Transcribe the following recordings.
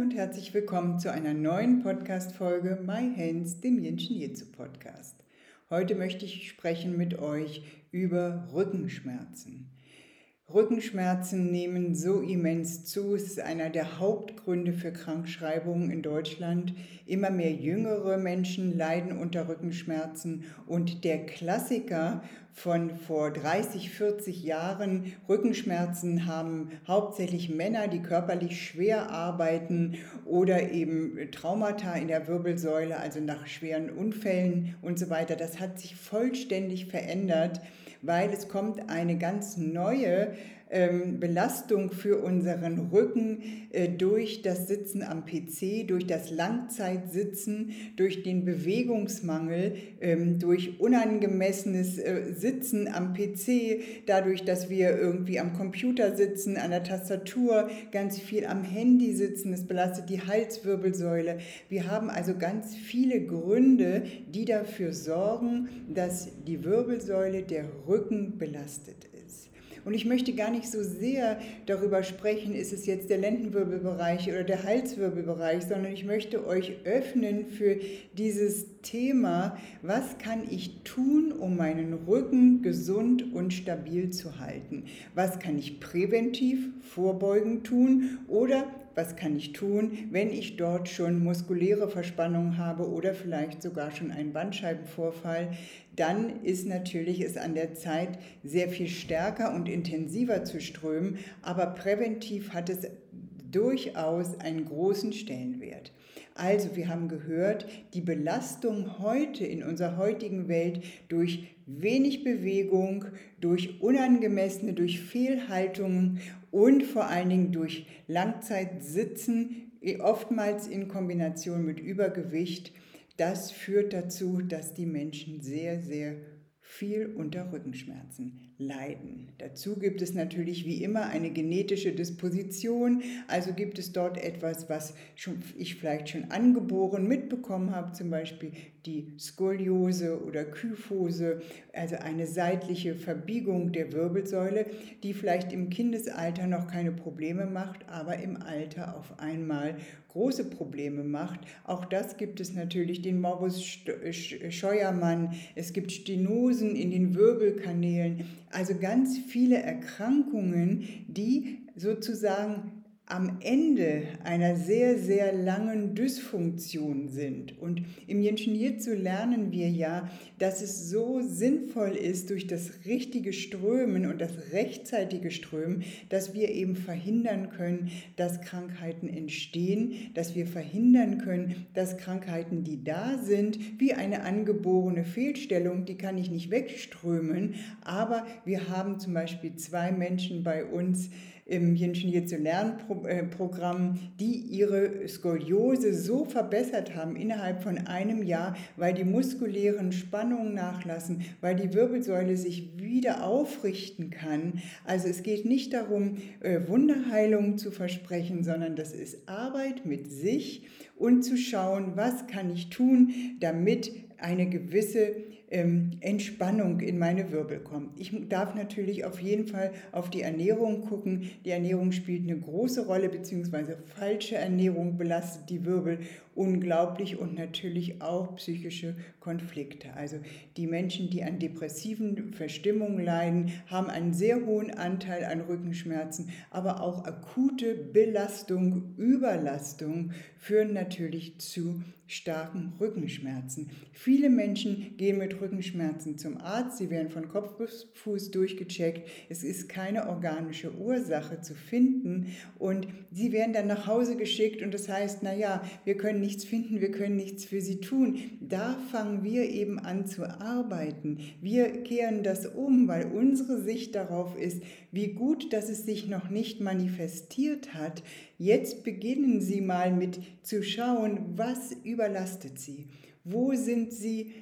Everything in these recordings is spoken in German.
Und herzlich willkommen zu einer neuen Podcast-Folge My Hands, dem Jinshin Jitsu Podcast. Heute möchte ich sprechen mit euch über Rückenschmerzen. Rückenschmerzen nehmen so immens zu. Es ist einer der Hauptgründe für Krankschreibungen in Deutschland. Immer mehr jüngere Menschen leiden unter Rückenschmerzen. Und der Klassiker von vor 30, 40 Jahren, Rückenschmerzen haben hauptsächlich Männer, die körperlich schwer arbeiten oder eben Traumata in der Wirbelsäule, also nach schweren Unfällen und so weiter. Das hat sich vollständig verändert weil es kommt eine ganz neue ähm, Belastung für unseren Rücken äh, durch das Sitzen am PC, durch das Langzeitsitzen, durch den Bewegungsmangel, ähm, durch unangemessenes äh, Sitzen am PC, dadurch, dass wir irgendwie am Computer sitzen, an der Tastatur, ganz viel am Handy sitzen. Es belastet die Halswirbelsäule. Wir haben also ganz viele Gründe, die dafür sorgen, dass die Wirbelsäule, der Rücken belastet ist. Und ich möchte gar nicht so sehr darüber sprechen, ist es jetzt der Lendenwirbelbereich oder der Halswirbelbereich, sondern ich möchte euch öffnen für dieses Thema, was kann ich tun, um meinen Rücken gesund und stabil zu halten? Was kann ich präventiv vorbeugend tun oder was kann ich tun, wenn ich dort schon muskuläre Verspannungen habe oder vielleicht sogar schon einen Bandscheibenvorfall, dann ist natürlich es an der Zeit, sehr viel stärker und intensiver zu strömen, aber präventiv hat es durchaus einen großen Stellenwert. Also wir haben gehört, die Belastung heute in unserer heutigen Welt durch wenig Bewegung, durch unangemessene, durch Fehlhaltungen und vor allen Dingen durch Langzeitsitzen, oftmals in Kombination mit Übergewicht, das führt dazu, dass die Menschen sehr, sehr viel unter Rückenschmerzen leiden. Dazu gibt es natürlich wie immer eine genetische Disposition, also gibt es dort etwas, was ich vielleicht schon angeboren mitbekommen habe, zum Beispiel die Skoliose oder Kyphose, also eine seitliche Verbiegung der Wirbelsäule, die vielleicht im Kindesalter noch keine Probleme macht, aber im Alter auf einmal große Probleme macht. Auch das gibt es natürlich, den Morbus Scheuermann, es gibt Stenosen in den Wirbelkanälen, also ganz viele Erkrankungen, die sozusagen am Ende einer sehr, sehr langen Dysfunktion sind. Und im Jenschen Jitsu lernen wir ja, dass es so sinnvoll ist durch das richtige Strömen und das rechtzeitige Strömen, dass wir eben verhindern können, dass Krankheiten entstehen, dass wir verhindern können, dass Krankheiten, die da sind, wie eine angeborene Fehlstellung, die kann ich nicht wegströmen, aber wir haben zum Beispiel zwei Menschen bei uns, im Jinshin Jitsu Lernprogramm, die ihre Skoliose so verbessert haben innerhalb von einem Jahr, weil die muskulären Spannungen nachlassen, weil die Wirbelsäule sich wieder aufrichten kann. Also es geht nicht darum, äh, Wunderheilung zu versprechen, sondern das ist Arbeit mit sich und zu schauen, was kann ich tun, damit eine gewisse Entspannung in meine Wirbel kommt. Ich darf natürlich auf jeden Fall auf die Ernährung gucken. Die Ernährung spielt eine große Rolle, beziehungsweise falsche Ernährung belastet die Wirbel unglaublich und natürlich auch psychische Konflikte. Also die Menschen, die an depressiven Verstimmungen leiden, haben einen sehr hohen Anteil an Rückenschmerzen, aber auch akute Belastung, Überlastung führen natürlich zu starken Rückenschmerzen. Viele Menschen gehen mit Rückenschmerzen zum Arzt, sie werden von Kopf bis Fuß durchgecheckt, es ist keine organische Ursache zu finden und sie werden dann nach Hause geschickt und das heißt, naja, wir können nichts finden, wir können nichts für sie tun. Da fangen wir eben an zu arbeiten. Wir kehren das um, weil unsere Sicht darauf ist, wie gut, dass es sich noch nicht manifestiert hat, Jetzt beginnen Sie mal mit zu schauen, was überlastet Sie. Wo sind Sie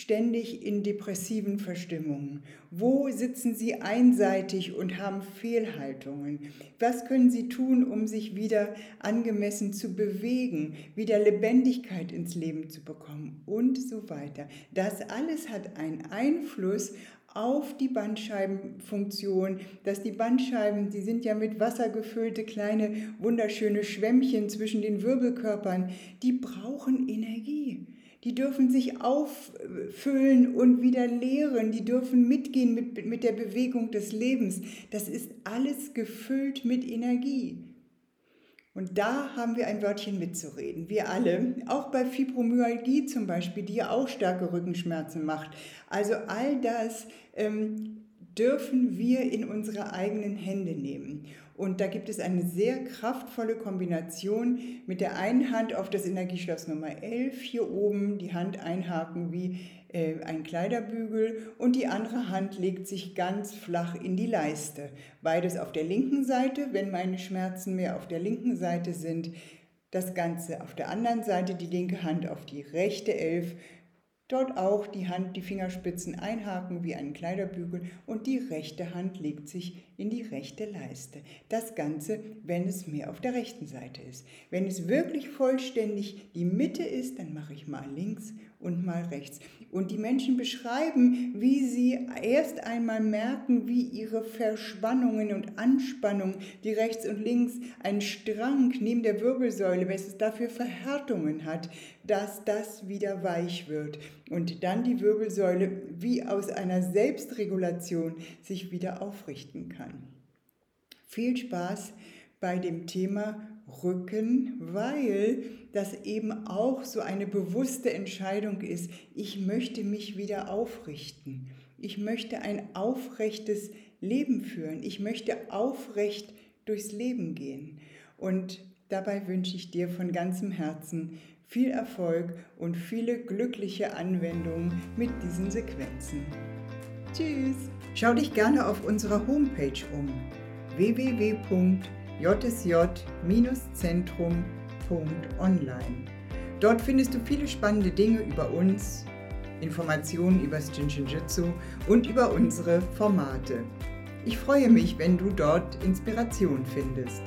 ständig in depressiven Verstimmungen? Wo sitzen Sie einseitig und haben Fehlhaltungen? Was können Sie tun, um sich wieder angemessen zu bewegen, wieder Lebendigkeit ins Leben zu bekommen und so weiter? Das alles hat einen Einfluss auf die Bandscheibenfunktion, dass die Bandscheiben, die sind ja mit Wasser gefüllte kleine wunderschöne Schwämmchen zwischen den Wirbelkörpern, die brauchen Energie. Die dürfen sich auffüllen und wieder leeren. Die dürfen mitgehen mit, mit der Bewegung des Lebens. Das ist alles gefüllt mit Energie. Und da haben wir ein Wörtchen mitzureden. Wir alle, auch bei Fibromyalgie zum Beispiel, die ja auch starke Rückenschmerzen macht. Also all das ähm, dürfen wir in unsere eigenen Hände nehmen. Und da gibt es eine sehr kraftvolle Kombination mit der einen Hand auf das Energieschloss Nummer 11 hier oben, die Hand einhaken wie äh, ein Kleiderbügel und die andere Hand legt sich ganz flach in die Leiste. Beides auf der linken Seite, wenn meine Schmerzen mehr auf der linken Seite sind. Das Ganze auf der anderen Seite, die linke Hand auf die rechte Elf Dort auch die Hand, die Fingerspitzen einhaken wie einen Kleiderbügel und die rechte Hand legt sich in die rechte Leiste. Das Ganze, wenn es mehr auf der rechten Seite ist. Wenn es wirklich vollständig die Mitte ist, dann mache ich mal links und mal rechts. Und die Menschen beschreiben, wie sie erst einmal merken, wie ihre Verspannungen und Anspannungen, die rechts und links einen Strang neben der Wirbelsäule, was es dafür Verhärtungen hat, dass das wieder weich wird und dann die Wirbelsäule wie aus einer Selbstregulation sich wieder aufrichten kann. Viel Spaß bei dem Thema Rücken, weil das eben auch so eine bewusste Entscheidung ist. Ich möchte mich wieder aufrichten. Ich möchte ein aufrechtes Leben führen. Ich möchte aufrecht durchs Leben gehen. Und dabei wünsche ich dir von ganzem Herzen viel Erfolg und viele glückliche Anwendungen mit diesen Sequenzen. Tschüss! Schau dich gerne auf unserer Homepage um www jsj-zentrum.online. Dort findest du viele spannende Dinge über uns, Informationen über das Jinshinjutsu und über unsere Formate. Ich freue mich, wenn du dort Inspiration findest.